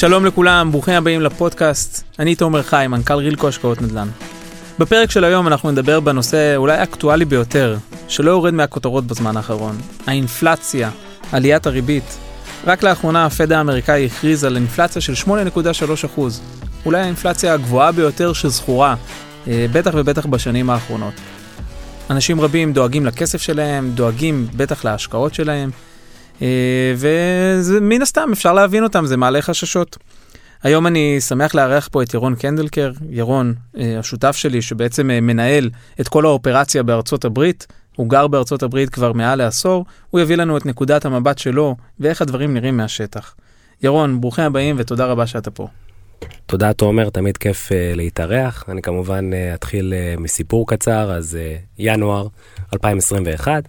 שלום לכולם, ברוכים הבאים לפודקאסט. אני תומר חי, מנכ"ל רילקו השקעות נדל"ן. בפרק של היום אנחנו נדבר בנושא אולי האקטואלי ביותר, שלא יורד מהכותרות בזמן האחרון, האינפלציה, עליית הריבית. רק לאחרונה הפד האמריקאי הכריז על אינפלציה של 8.3%, אולי האינפלציה הגבוהה ביותר שזכורה, אה, בטח ובטח בשנים האחרונות. אנשים רבים דואגים לכסף שלהם, דואגים בטח להשקעות שלהם, ומן הסתם אפשר להבין אותם, זה מעלה חששות. היום אני שמח לארח פה את ירון קנדלקר, ירון, אה, השותף שלי, שבעצם אה, מנהל את כל האופרציה בארצות הברית. הוא גר בארצות הברית כבר מעל לעשור, הוא יביא לנו את נקודת המבט שלו ואיך הדברים נראים מהשטח. ירון, ברוכים הבאים ותודה רבה שאתה פה. תודה תומר, תמיד כיף uh, להתארח. אני כמובן uh, אתחיל uh, מסיפור קצר, אז uh, ינואר 2021, uh,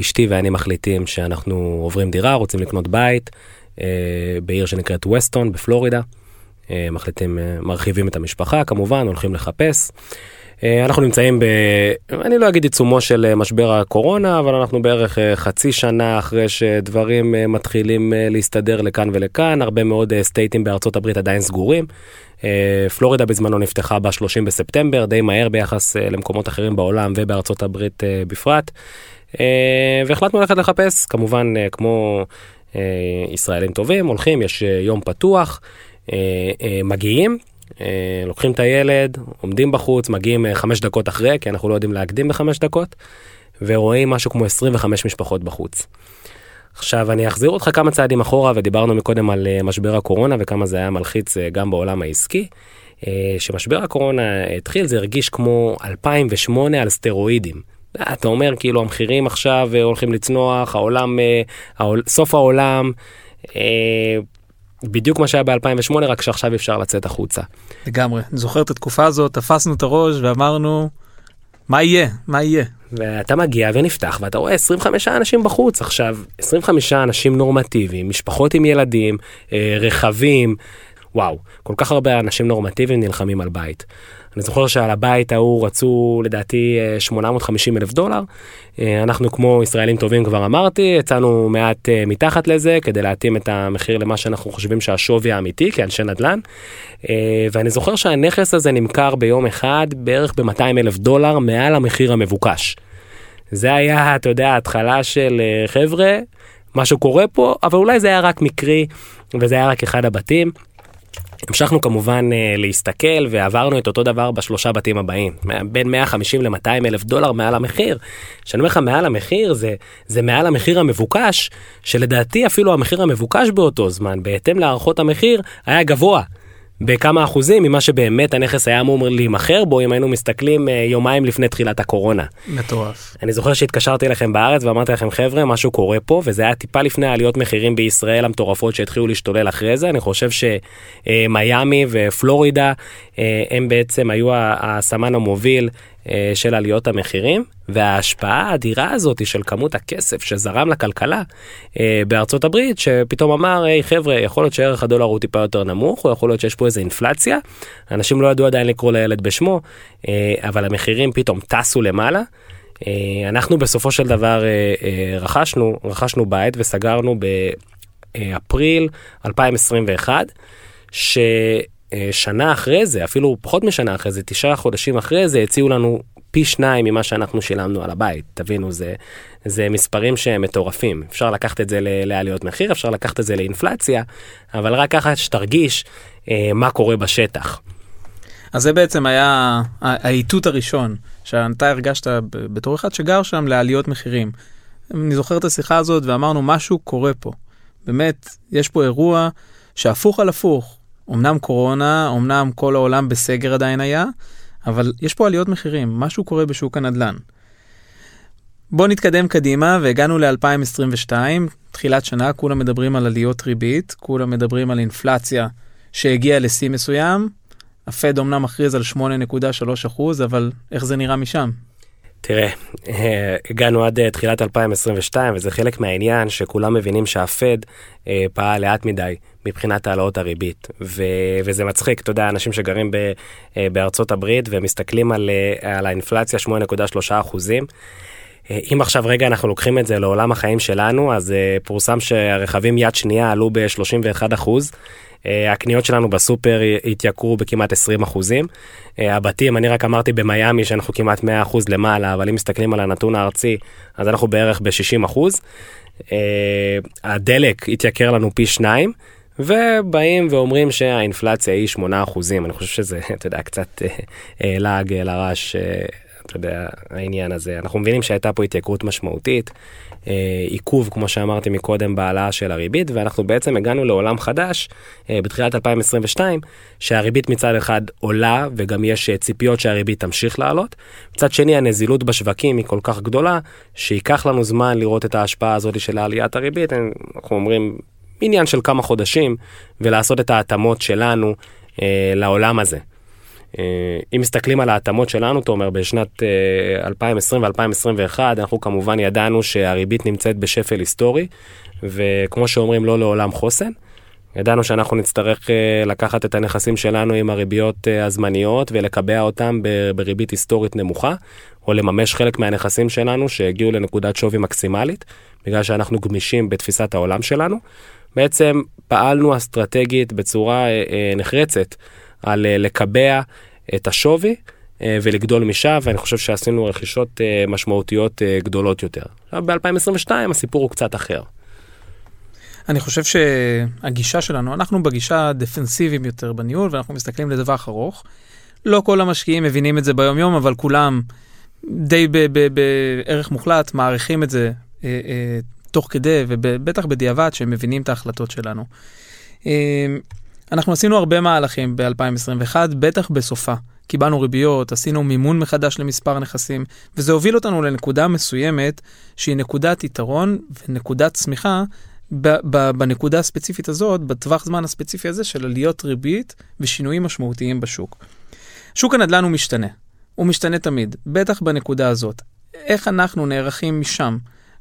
אשתי ואני מחליטים שאנחנו עוברים דירה, רוצים לקנות בית uh, בעיר שנקראת ווסטון בפלורידה. Uh, מחליטים, מרחיבים את המשפחה כמובן, הולכים לחפש. אה, אנחנו נמצאים ב... אני לא אגיד עיצומו של אה, משבר הקורונה, אבל אנחנו בערך אה, חצי שנה אחרי שדברים מתחילים להסתדר לכאן ולכאן, הרבה מאוד סטייטים בארצות הברית עדיין סגורים. פלורידה בזמנו נפתחה ב-30 בספטמבר, די מהר ביחס למקומות אחרים בעולם ובארצות הברית בפרט. והחלטנו ללכת לחפש, כמובן כמו ישראלים טובים, הולכים, יש יום פתוח, מגיעים. אה, לוקחים את הילד, עומדים בחוץ, מגיעים אה, חמש דקות אחרי, כי אנחנו לא יודעים להקדים בחמש דקות, ורואים משהו כמו 25 משפחות בחוץ. עכשיו אני אחזיר אותך כמה צעדים אחורה ודיברנו מקודם על אה, משבר הקורונה וכמה זה היה מלחיץ גם בעולם העסקי. שמשבר הקורונה התחיל זה הרגיש כמו 2008 על סטרואידים. אתה אומר כאילו המחירים עכשיו הולכים לצנוח העולם סוף העולם בדיוק מה שהיה ב-2008, רק שעכשיו אפשר לצאת החוצה. לגמרי. אני זוכר את התקופה הזאת, תפסנו את הראש ואמרנו, מה יהיה? מה יהיה? ואתה מגיע ונפתח ואתה רואה 25 אנשים בחוץ עכשיו 25 אנשים נורמטיביים משפחות עם ילדים אה, רכבים וואו כל כך הרבה אנשים נורמטיביים נלחמים על בית. אני זוכר שעל הבית ההוא רצו לדעתי 850 אה, אלף דולר. אה, אנחנו כמו ישראלים טובים כבר אמרתי, הצענו מעט אה, מתחת לזה כדי להתאים את המחיר למה שאנחנו חושבים שהשווי האמיתי כאנשי נדל"ן. ואני זוכר שהנכס הזה נמכר ביום אחד בערך ב-200 אלף דולר מעל המחיר המבוקש. זה היה, אתה יודע, התחלה של חבר'ה, משהו קורה פה, אבל אולי זה היה רק מקרי, וזה היה רק אחד הבתים. המשכנו כמובן uh, להסתכל ועברנו את אותו דבר בשלושה בתים הבאים בין 150 ל-200 אלף דולר מעל המחיר. כשאני אומר לך מעל המחיר זה זה מעל המחיר המבוקש שלדעתי אפילו המחיר המבוקש באותו זמן בהתאם להערכות המחיר היה גבוה. בכמה אחוזים ממה שבאמת הנכס היה אמור להימכר בו אם היינו מסתכלים uh, יומיים לפני תחילת הקורונה. מטורף. אני זוכר שהתקשרתי אליכם בארץ ואמרתי לכם חבר'ה משהו קורה פה וזה היה טיפה לפני העליות מחירים בישראל המטורפות שהתחילו להשתולל אחרי זה אני חושב שמיאמי ופלורידה uh, הם בעצם היו הסמן המוביל אה, של עליות המחירים וההשפעה האדירה הזאת של כמות הכסף שזרם לכלכלה אה, בארצות הברית שפתאום אמר היי חבר'ה יכול להיות שערך הדולר הוא טיפה יותר נמוך או יכול להיות שיש פה איזה אינפלציה אנשים לא ידעו עדיין לקרוא לילד בשמו אה, אבל המחירים פתאום טסו למעלה. אנחנו בסופו של דבר רכשנו רכשנו בית וסגרנו באפריל 2021. ש... אה, שנה אחרי זה, אפילו פחות משנה אחרי זה, תשעה חודשים אחרי זה, הציעו לנו פי שניים ממה שאנחנו שילמנו על הבית. תבינו, זה, זה מספרים שהם מטורפים. אפשר לקחת את זה לעליות מחיר, אפשר לקחת את זה לאינפלציה, אבל רק ככה שתרגיש אה, מה קורה בשטח. אז זה בעצם היה האיתות הראשון, שאתה הרגשת בתור אחד שגר שם לעליות מחירים. אני זוכר את השיחה הזאת ואמרנו, משהו קורה פה. באמת, יש פה אירוע שהפוך על הפוך. אמנם קורונה, אמנם כל העולם בסגר עדיין היה, אבל יש פה עליות מחירים, משהו קורה בשוק הנדל"ן. בואו נתקדם קדימה והגענו ל-2022, תחילת שנה, כולם מדברים על עליות ריבית, כולם מדברים על אינפלציה שהגיעה לשיא מסוים. הפד אמנם מכריז על 8.3 אבל איך זה נראה משם? תראה, אה, הגענו עד אה, תחילת 2022 וזה חלק מהעניין שכולם מבינים שהפד אה, פעל לאט מדי מבחינת העלאות הריבית ו- וזה מצחיק, אתה יודע, אנשים שגרים ב- בארצות הברית ומסתכלים על, על האינפלציה 8.3 אחוזים. אם עכשיו רגע אנחנו לוקחים את זה לעולם החיים שלנו, אז פורסם שהרכבים יד שנייה עלו ב-31 אחוז. הקניות שלנו בסופר התייקרו בכמעט 20 אחוזים. הבתים, אני רק אמרתי במיאמי שאנחנו כמעט 100 אחוז למעלה, אבל אם מסתכלים על הנתון הארצי, אז אנחנו בערך ב-60 אחוז. הדלק התייקר לנו פי שניים. ובאים ואומרים שהאינפלציה היא 8 אחוזים, אני חושב שזה, אתה יודע, קצת אה, לעג לרש, אה, אתה יודע, העניין הזה. אנחנו מבינים שהייתה פה התייקרות משמעותית, אה, עיכוב, כמו שאמרתי מקודם, בהעלאה של הריבית, ואנחנו בעצם הגענו לעולם חדש בתחילת 2022, שהריבית מצד אחד עולה, וגם יש ציפיות שהריבית תמשיך לעלות. מצד שני, הנזילות בשווקים היא כל כך גדולה, שייקח לנו זמן לראות את ההשפעה הזאת של עליית הריבית. אנחנו אומרים, עניין של כמה חודשים, ולעשות את ההתאמות שלנו אה, לעולם הזה. אה, אם מסתכלים על ההתאמות שלנו, תומר, בשנת אה, 2020 ו-2021, אנחנו כמובן ידענו שהריבית נמצאת בשפל היסטורי, וכמו שאומרים, לא לעולם חוסן. ידענו שאנחנו נצטרך אה, לקחת את הנכסים שלנו עם הריביות אה, הזמניות ולקבע אותם בריבית היסטורית נמוכה, או לממש חלק מהנכסים שלנו שהגיעו לנקודת שווי מקסימלית, בגלל שאנחנו גמישים בתפיסת העולם שלנו. בעצם פעלנו אסטרטגית בצורה אה, אה, נחרצת על אה, לקבע את השווי ולגדול משם, ואני חושב שעשינו רכישות משמעותיות גדולות יותר. עכשיו ב-2022 הסיפור הוא קצת אחר. אני חושב שהגישה שלנו, אנחנו בגישה דפנסיביים יותר בניהול, ואנחנו מסתכלים לטווח ארוך. לא כל המשקיעים מבינים את זה ביום יום, אבל כולם די בערך מוחלט מעריכים את זה תוך כדי, ובטח בדיעבד, שהם מבינים את ההחלטות שלנו. אמ, אנחנו עשינו הרבה מהלכים ב-2021, בטח בסופה. קיבלנו ריביות, עשינו מימון מחדש למספר נכסים, וזה הוביל אותנו לנקודה מסוימת שהיא נקודת יתרון ונקודת צמיחה בנקודה הספציפית הזאת, בטווח זמן הספציפי הזה של עליות ריבית ושינויים משמעותיים בשוק. שוק הנדל"ן הוא משתנה, הוא משתנה תמיד, בטח בנקודה הזאת. איך אנחנו נערכים משם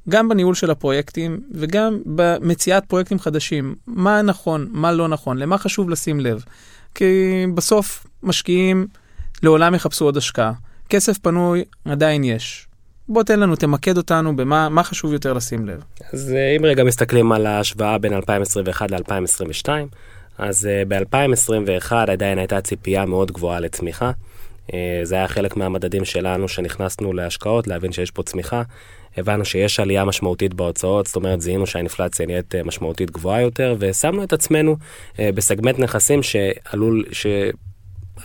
גם בניהול של הפרויקטים וגם במציאת פרויקטים חדשים. מה נכון, מה לא נכון, למה חשוב לשים לב. כי בסוף משקיעים לעולם יחפשו עוד השקעה. כסף פנוי עדיין יש. בוא תן לנו, תמקד אותנו במה חשוב יותר לשים לב. אז אה, אם רגע מסתכלים על ההשוואה בין 2021 ל-2022, אז אה, ב-2021 עדיין הייתה ציפייה מאוד גבוהה לצמיחה. אה, זה היה חלק מהמדדים שלנו שנכנסנו להשקעות, להבין שיש פה צמיחה. הבנו שיש עלייה משמעותית בהוצאות, זאת אומרת זיהינו שהאינפלציה נהיית אה, משמעותית גבוהה יותר, ושמנו את עצמנו אה, בסגמנט נכסים שעלול.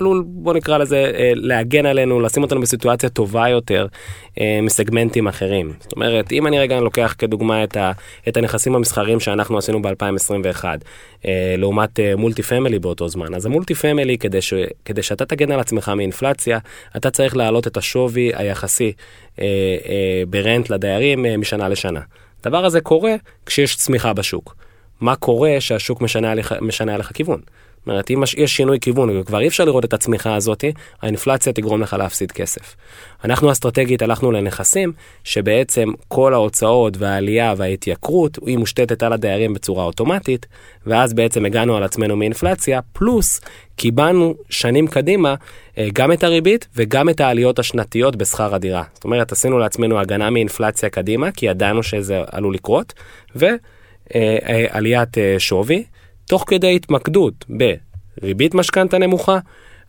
עלול, בוא נקרא לזה, אה, להגן עלינו, לשים אותנו בסיטואציה טובה יותר אה, מסגמנטים אחרים. זאת אומרת, אם אני רגע לוקח כדוגמה את, ה, את הנכסים המסחריים שאנחנו עשינו ב-2021, אה, לעומת multi-family באותו זמן, אז ה multi-family, כדי, ש, כדי שאתה תגן על עצמך מאינפלציה, אתה צריך להעלות את השווי היחסי ב rent לדיירים משנה לשנה. הדבר הזה קורה כשיש צמיחה בשוק. מה קורה שהשוק משנה עליך, משנה עליך כיוון? זאת אומרת, אם יש שינוי כיוון וכבר אי אפשר לראות את הצמיחה הזאת, האינפלציה תגרום לך להפסיד כסף. אנחנו אסטרטגית הלכנו לנכסים שבעצם כל ההוצאות והעלייה וההתייקרות היא מושתתת על הדיירים בצורה אוטומטית, ואז בעצם הגענו על עצמנו מאינפלציה, פלוס קיבלנו שנים קדימה אה, גם את הריבית וגם את העליות השנתיות בשכר הדירה. זאת אומרת, עשינו לעצמנו הגנה מאינפלציה קדימה, כי ידענו שזה עלול לקרות, ועליית אה, שווי. תוך כדי התמקדות בריבית משכנתה נמוכה,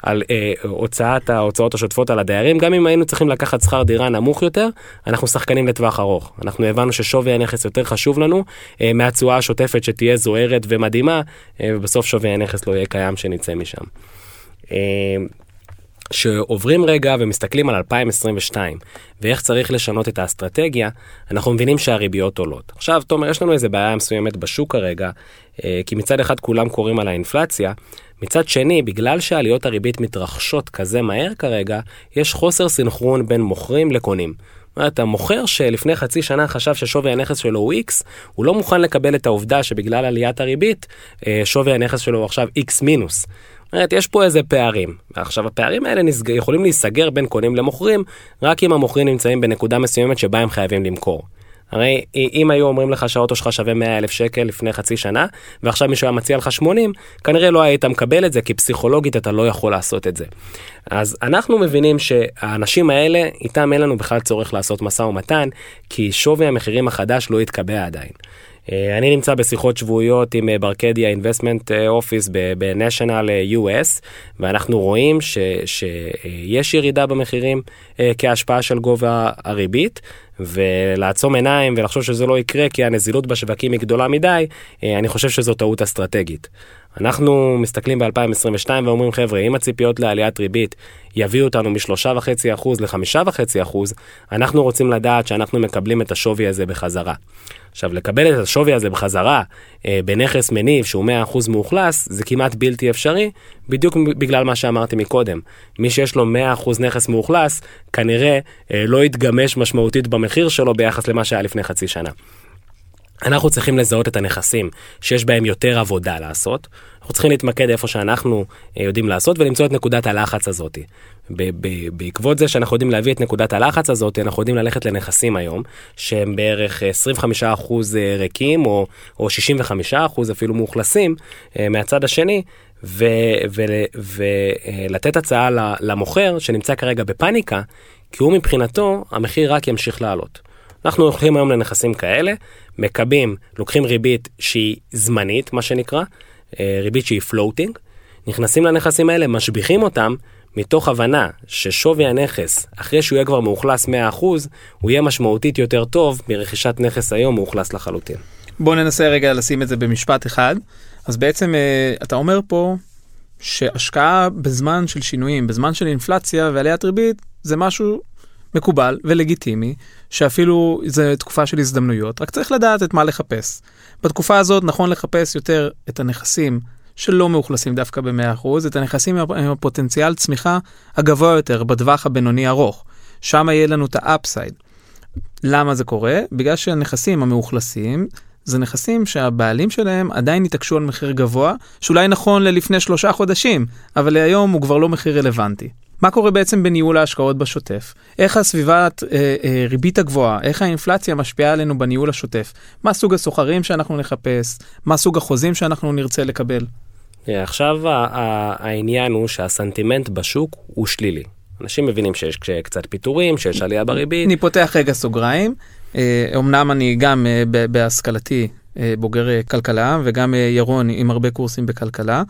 על אה, הוצאת ההוצאות השוטפות על הדיירים, גם אם היינו צריכים לקחת שכר דירה נמוך יותר, אנחנו שחקנים לטווח ארוך. אנחנו הבנו ששווי הנכס יותר חשוב לנו אה, מהתשואה השוטפת שתהיה זוהרת ומדהימה, אה, ובסוף שווי הנכס לא יהיה קיים שנצא משם. אה, שעוברים רגע ומסתכלים על 2022 ואיך צריך לשנות את האסטרטגיה, אנחנו מבינים שהריביות עולות. עכשיו, תומר, יש לנו איזה בעיה מסוימת בשוק כרגע, אה, כי מצד אחד כולם קוראים על האינפלציה, מצד שני, בגלל שעליות הריבית מתרחשות כזה מהר כרגע, יש חוסר סינכרון בין מוכרים לקונים. זאת אומרת, המוכר שלפני חצי שנה חשב ששווי הנכס שלו הוא X, הוא לא מוכן לקבל את העובדה שבגלל עליית הריבית, אה, שווי הנכס שלו הוא עכשיו X מינוס. אומרת, יש פה איזה פערים. עכשיו, הפערים האלה נסג... יכולים להיסגר בין קונים למוכרים, רק אם המוכרים נמצאים בנקודה מסוימת שבה הם חייבים למכור. הרי אם היו אומרים לך שהאוטו שלך שווה 100 אלף שקל לפני חצי שנה, ועכשיו מישהו היה מציע לך 80, כנראה לא היית מקבל את זה, כי פסיכולוגית אתה לא יכול לעשות את זה. אז אנחנו מבינים שהאנשים האלה, איתם אין לנו בכלל צורך לעשות משא ומתן, כי שווי המחירים החדש לא יתקבע עדיין. אה, אני נמצא בשיחות שבועיות עם אה, ברקדיה אינבסטמנט אופיס בניישנל US ואנחנו רואים ש, שיש ירידה במחירים אה, כהשפעה של גובה הריבית ולעצום עיניים ולחשוב שזה לא יקרה כי הנזילות בשווקים היא גדולה מדי, אני חושב שזו טעות אסטרטגית. אנחנו מסתכלים ב-2022 ואומרים חבר'ה אם הציפיות לעליית ריבית יביאו אותנו מ-3.5% ל-5.5% אנחנו רוצים לדעת שאנחנו מקבלים את השווי הזה בחזרה. עכשיו לקבל את השווי הזה בחזרה אה, בנכס מניב שהוא 100% מאוכלס זה כמעט בלתי אפשרי בדיוק בגלל מה שאמרתי מקודם. מי שיש לו 100% נכס מאוכלס כנראה אה, לא יתגמש משמעותית במחיר שלו ביחס למה שהיה לפני חצי שנה. אנחנו צריכים לזהות את הנכסים שיש בהם יותר עבודה לעשות. אנחנו צריכים להתמקד איפה שאנחנו אה, יודעים לעשות ולמצוא את נקודת הלחץ הזאת. בעקבות זה שאנחנו יודעים להביא את נקודת הלחץ הזאת, אנחנו יודעים ללכת לנכסים היום, שהם בערך 25% אה, ריקים או, או 65% אפילו מאוכלסים אה, מהצד השני, ולתת הצעה למוכר שנמצא כרגע בפאניקה, כי הוא מבחינתו, המחיר רק ימשיך לעלות. אנחנו הולכים היום לנכסים כאלה, מקבים, לוקחים ריבית שהיא זמנית, מה שנקרא, אה, ריבית שהיא פלוטינג, נכנסים לנכסים האלה, משביחים אותם, מתוך הבנה ששווי הנכס, אחרי שהוא יהיה כבר מאוכלס 100%, הוא יהיה משמעותית יותר טוב מרכישת נכס היום מאוכלס לחלוטין. בוא ננסה רגע לשים את זה במשפט אחד. אז בעצם אה, אתה אומר פה שהשקעה בזמן של שינויים, בזמן של אינפלציה ועליית ריבית, זה משהו מקובל ולגיטימי, שאפילו זה תקופה של הזדמנויות, רק צריך לדעת את מה לחפש. בתקופה הזאת נכון לחפש יותר את הנכסים שלא מאוכלסים דווקא ב-100%, את הנכסים עם הפוטנציאל צמיחה הגבוה יותר בטווח הבינוני ארוך. שם יהיה לנו את האפסייד. למה זה קורה? בגלל שהנכסים המאוכלסים זה נכסים שהבעלים שלהם עדיין התעקשו על מחיר גבוה, שאולי נכון ללפני שלושה חודשים, אבל להיום הוא כבר לא מחיר רלוונטי. מה קורה בעצם בניהול ההשקעות בשוטף? איך הסביבת אה, אה, ריבית הגבוהה, איך האינפלציה משפיעה עלינו בניהול השוטף? מה סוג הסוחרים שאנחנו נחפש? מה סוג החוזים שאנחנו נרצה לקבל? עכשיו העניין הוא שהסנטימנט בשוק הוא שלילי. אנשים מבינים שיש קצת פיטורים, שיש עלייה בריבית. אני פותח רגע סוגריים. אמנם אני גם אה, בהשכלתי אה, בוגר אה, כלכלה וגם ירון עם הרבה קורסים בכלכלה.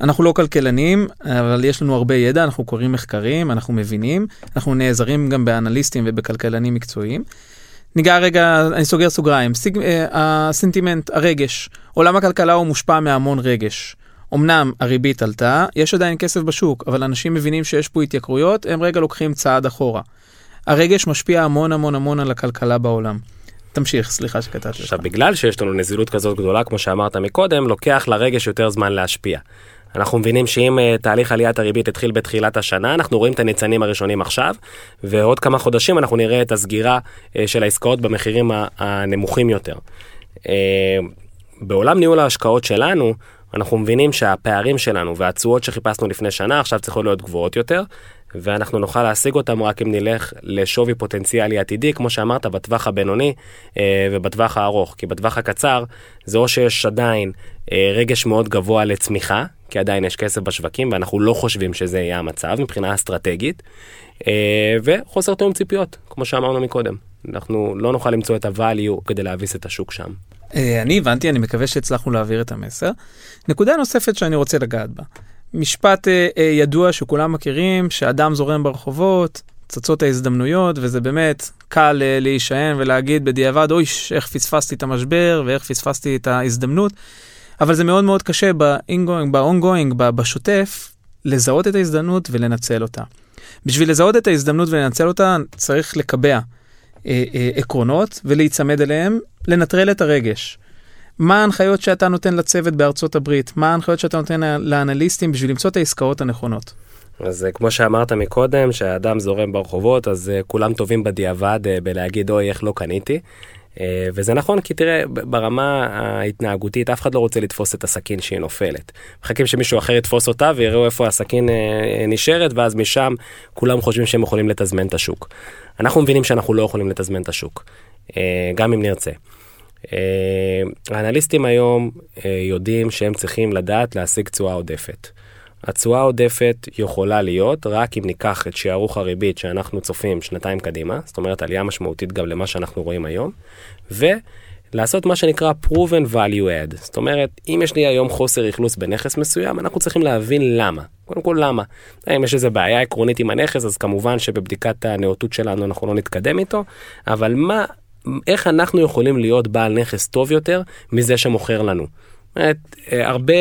אנחנו לא כלכלנים, אבל יש לנו הרבה ידע, אנחנו קוראים מחקרים, אנחנו מבינים, אנחנו נעזרים גם באנליסטים ובכלכלנים מקצועיים. ניגע רגע, אני סוגר סוגריים, סיג, אה, הסנטימנט, הרגש, עולם הכלכלה הוא מושפע מהמון רגש. אמנם הריבית עלתה, יש עדיין כסף בשוק, אבל אנשים מבינים שיש פה התייקרויות, הם רגע לוקחים צעד אחורה. הרגש משפיע המון המון המון על הכלכלה בעולם. תמשיך, סליחה שקטעתי אותך. עכשיו, בגלל שיש לנו נזילות כזאת גדולה, כמו שאמרת מקודם, לוקח לרגש יותר זמן להשפיע. אנחנו מבינים שאם uh, תהליך עליית הריבית התחיל בתחילת השנה, אנחנו רואים את הניצנים הראשונים עכשיו, ועוד כמה חודשים אנחנו נראה את הסגירה uh, של העסקאות במחירים הנמוכים יותר. Uh, בעולם ניהול ההשקעות שלנו, אנחנו מבינים שהפערים שלנו והתשואות שחיפשנו לפני שנה עכשיו צריכות להיות גבוהות יותר, ואנחנו נוכל להשיג אותם רק אם נלך לשווי פוטנציאלי עתידי, כמו שאמרת, בטווח הבינוני אה, ובטווח הארוך. כי בטווח הקצר זה או שיש עדיין אה, רגש מאוד גבוה לצמיחה, כי עדיין יש כסף בשווקים ואנחנו לא חושבים שזה יהיה המצב מבחינה אסטרטגית, אה, וחוסר תיאום ציפיות, כמו שאמרנו מקודם. אנחנו לא נוכל למצוא את ה-value כדי להביס את השוק שם. אה, אני הבנתי, אני מקווה שהצלחנו להעביר את המסר. נקודה נוספת שאני רוצה לגעת בה. משפט אה, אה, ידוע שכולם מכירים, שאדם זורם ברחובות, צצות ההזדמנויות, וזה באמת קל להישען ולהגיד בדיעבד, אוי, איך פספסתי את המשבר ואיך פספסתי את ההזדמנות. אבל זה מאוד מאוד קשה ב-ongoing, בשוטף, לזהות את ההזדמנות ולנצל אותה. בשביל לזהות את ההזדמנות ולנצל אותה, צריך לקבע עקרונות ולהיצמד אליהם, לנטרל את הרגש. מה ההנחיות שאתה נותן לצוות בארצות הברית? מה ההנחיות שאתה נותן לאנליסטים בשביל למצוא את העסקאות הנכונות? אז אה, כמו שאמרת מקודם, שהאדם זורם ברחובות, אז uh, כולם טובים בדיעבד uh, בלהגיד אוי איך לא קניתי. וזה נכון כי תראה ברמה ההתנהגותית אף אחד לא רוצה לתפוס את הסכין שהיא נופלת. מחכים שמישהו אחר יתפוס אותה ויראו איפה הסכין נשארת ואז משם כולם חושבים שהם יכולים לתזמן את השוק. אנחנו מבינים שאנחנו לא יכולים לתזמן את השוק. גם אם נרצה. האנליסטים היום יודעים שהם צריכים לדעת להשיג תשואה עודפת. התשואה העודפת יכולה להיות רק אם ניקח את שערוך הריבית שאנחנו צופים שנתיים קדימה, זאת אומרת עלייה משמעותית גם למה שאנחנו רואים היום, ולעשות מה שנקרא proven value add, זאת אומרת אם יש לי היום חוסר אכלוס בנכס מסוים אנחנו צריכים להבין למה. קודם כל למה? אם יש איזה בעיה עקרונית עם הנכס אז כמובן שבבדיקת הנאותות שלנו אנחנו לא נתקדם איתו, אבל מה, איך אנחנו יכולים להיות בעל נכס טוב יותר מזה שמוכר לנו. אומרת, אה, הרבה,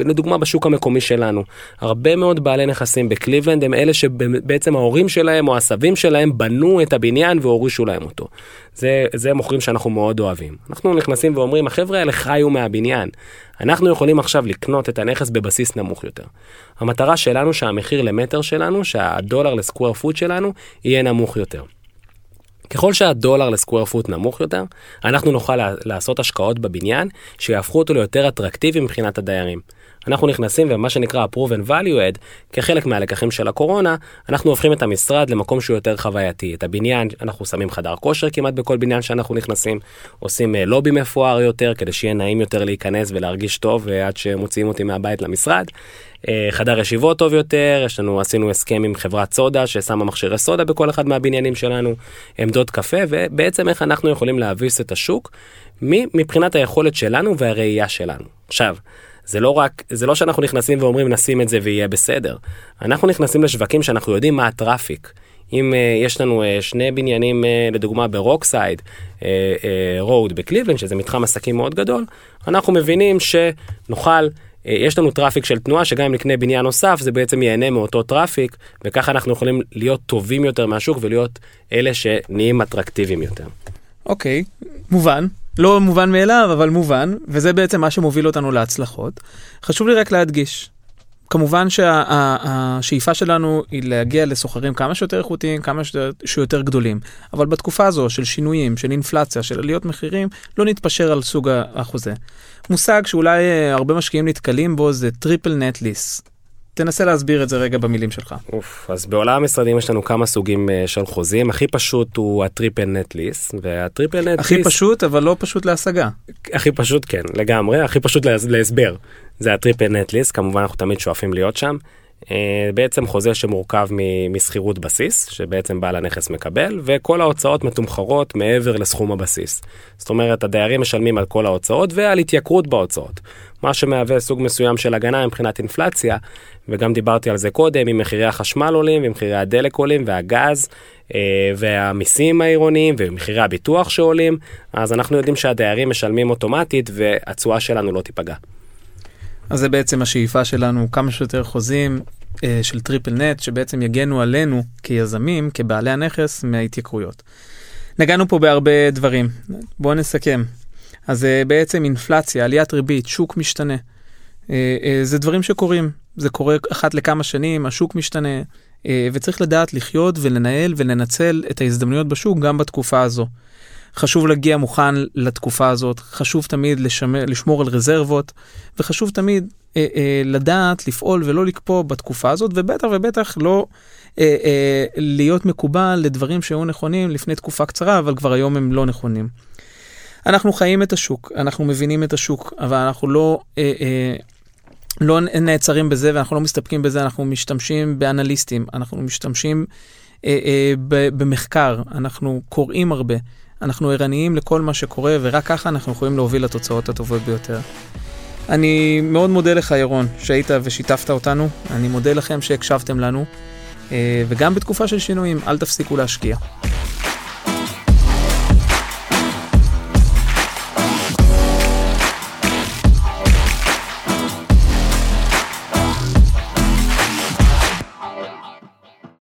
לדוגמה בשוק המקומי שלנו, הרבה מאוד בעלי נכסים בקליבלנד הם אלה שבעצם ההורים שלהם או הסבים שלהם בנו את הבניין והורישו להם אותו. זה, זה מוכרים שאנחנו מאוד אוהבים. אנחנו נכנסים ואומרים, החבר'ה האלה חיו מהבניין. אנחנו יכולים עכשיו לקנות את הנכס בבסיס נמוך יותר. המטרה שלנו שהמחיר למטר שלנו, שהדולר לסקוואר פוט שלנו, יהיה נמוך יותר. ככל שהדולר לסקוויר פוט נמוך יותר, אנחנו נוכל לעשות השקעות בבניין שיהפכו אותו ליותר אטרקטיבי מבחינת הדיירים. אנחנו נכנסים ומה שנקרא proven value add, כחלק מהלקחים של הקורונה, אנחנו הופכים את המשרד למקום שהוא יותר חווייתי. את הבניין, אנחנו שמים חדר כושר כמעט בכל בניין שאנחנו נכנסים, עושים אה, לובי מפואר יותר כדי שיהיה נעים יותר להיכנס ולהרגיש טוב אה, עד שמוציאים אותי מהבית למשרד. אה, חדר ישיבות טוב יותר, יש לנו, עשינו הסכם עם חברת סודה ששמה מכשירי סודה בכל אחד מהבניינים שלנו, עמדות קפה, ובעצם איך אנחנו יכולים להביס את השוק מבחינת היכולת שלנו והראייה שלנו. עכשיו, זה לא רק, זה לא שאנחנו נכנסים ואומרים נשים את זה ויהיה בסדר. אנחנו נכנסים לשווקים שאנחנו יודעים מה הטראפיק. אם אה, יש לנו אה, שני בניינים, אה, לדוגמה ברוקסייד, רוד uh, uh, בקליבלנד, שזה מתחם עסקים מאוד גדול, אנחנו מבינים שנוכל אה, יש לנו traffic של תנועה שגם אם נקנה בניין נוסף זה בעצם ייהנה מאותו traffic וככה אנחנו יכולים להיות טובים יותר מהשוק ולהיות אלה שנהיים אטרקטיביים יותר. אוקיי, okay, מובן. לא מובן מאליו אבל מובן וזה בעצם מה שמוביל אותנו להצלחות. חשוב לי רק להדגיש. כמובן שהשאיפה שה, שלנו היא להגיע לסוחרים כמה שיותר איכותיים, כמה שיותר, שיותר גדולים, אבל בתקופה הזו של שינויים, של אינפלציה, של עליות מחירים, לא נתפשר על סוג החוזה. מושג שאולי אה, הרבה משקיעים נתקלים בו זה triple net lease. תנסה להסביר את זה רגע במילים שלך. אוף, אז בעולם המשרדים יש לנו כמה סוגים אה, של חוזים, הכי פשוט הוא ה triple net lease, וה triple net lease... הכי פשוט אבל לא פשוט להשגה. הכי פשוט כן, לגמרי, הכי פשוט לה, להסבר. זה הטריפל נט ליס, כמובן אנחנו תמיד שואפים להיות שם. Uh, בעצם חוזה שמורכב משכירות בסיס, שבעצם בעל הנכס מקבל, וכל ההוצאות מתומחרות מעבר לסכום הבסיס. זאת אומרת, הדיירים משלמים על כל ההוצאות ועל התייקרות בהוצאות. מה שמהווה סוג מסוים של הגנה מבחינת אינפלציה, וגם דיברתי על זה קודם, אם מחירי החשמל עולים, ומחירי הדלק עולים, והגז, אה, והמיסים העירוניים, ומחירי הביטוח שעולים, אז אנחנו יודעים שהדיירים משלמים אוטומטית, והתשואה שלנו לא תיפגע. אז זה בעצם השאיפה שלנו, כמה שיותר חוזים אה, של triple net, שבעצם יגנו עלינו כיזמים, כבעלי הנכס, מההתייקרויות. נגענו פה בהרבה דברים. בואו נסכם. אז אה, בעצם אינפלציה, עליית ריבית, שוק משתנה. אה, אה, זה דברים שקורים, זה קורה אחת לכמה שנים, השוק משתנה, וצריך לדעת לחיות ולנהל ולנצל את ההזדמנויות בשוק גם בתקופה הזו. חשוב להגיע מוכן לתקופה הזאת, חשוב תמיד לשמר, לשמור על רזרבות, וחשוב תמיד אה, אה, לדעת לפעול ולא לקפוא בתקופה הזאת, ובטח ובטח לא אה, אה, להיות מקובל לדברים שהיו נכונים לפני תקופה קצרה, אבל כבר היום הם לא נכונים. אנחנו חיים את השוק, אנחנו מבינים את השוק, אבל אנחנו לא, אה, אה, לא נעצרים בזה ואנחנו לא מסתפקים בזה, אנחנו משתמשים באנליסטים, אנחנו משתמשים אה, אה, במחקר, אנחנו קוראים הרבה, אנחנו ערניים לכל מה שקורה, ורק ככה אנחנו יכולים להוביל לתוצאות הטובות ביותר. אני מאוד מודה לך, ירון, שהיית ושיתפת אותנו. אני מודה לכם שהקשבתם לנו, אה, וגם בתקופה של שינויים, אל תפסיקו להשקיע.